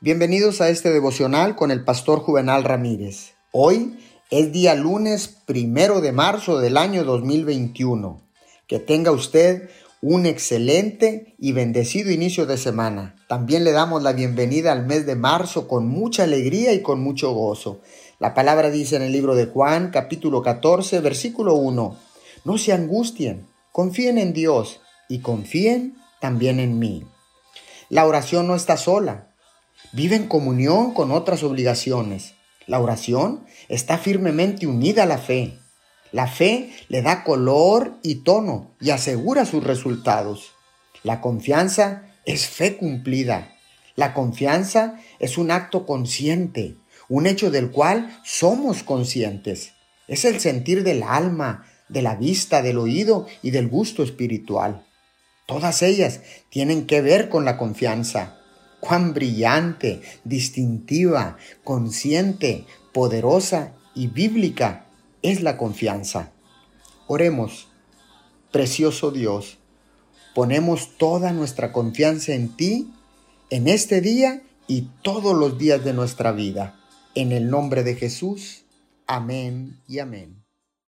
Bienvenidos a este devocional con el pastor Juvenal Ramírez. Hoy es día lunes primero de marzo del año 2021. Que tenga usted un excelente y bendecido inicio de semana. También le damos la bienvenida al mes de marzo con mucha alegría y con mucho gozo. La palabra dice en el libro de Juan, capítulo 14, versículo 1. No se angustien, confíen en Dios y confíen también en mí. La oración no está sola. Vive en comunión con otras obligaciones. La oración está firmemente unida a la fe. La fe le da color y tono y asegura sus resultados. La confianza es fe cumplida. La confianza es un acto consciente, un hecho del cual somos conscientes. Es el sentir del alma, de la vista, del oído y del gusto espiritual. Todas ellas tienen que ver con la confianza cuán brillante, distintiva, consciente, poderosa y bíblica es la confianza. Oremos, precioso Dios, ponemos toda nuestra confianza en ti en este día y todos los días de nuestra vida. En el nombre de Jesús, amén y amén.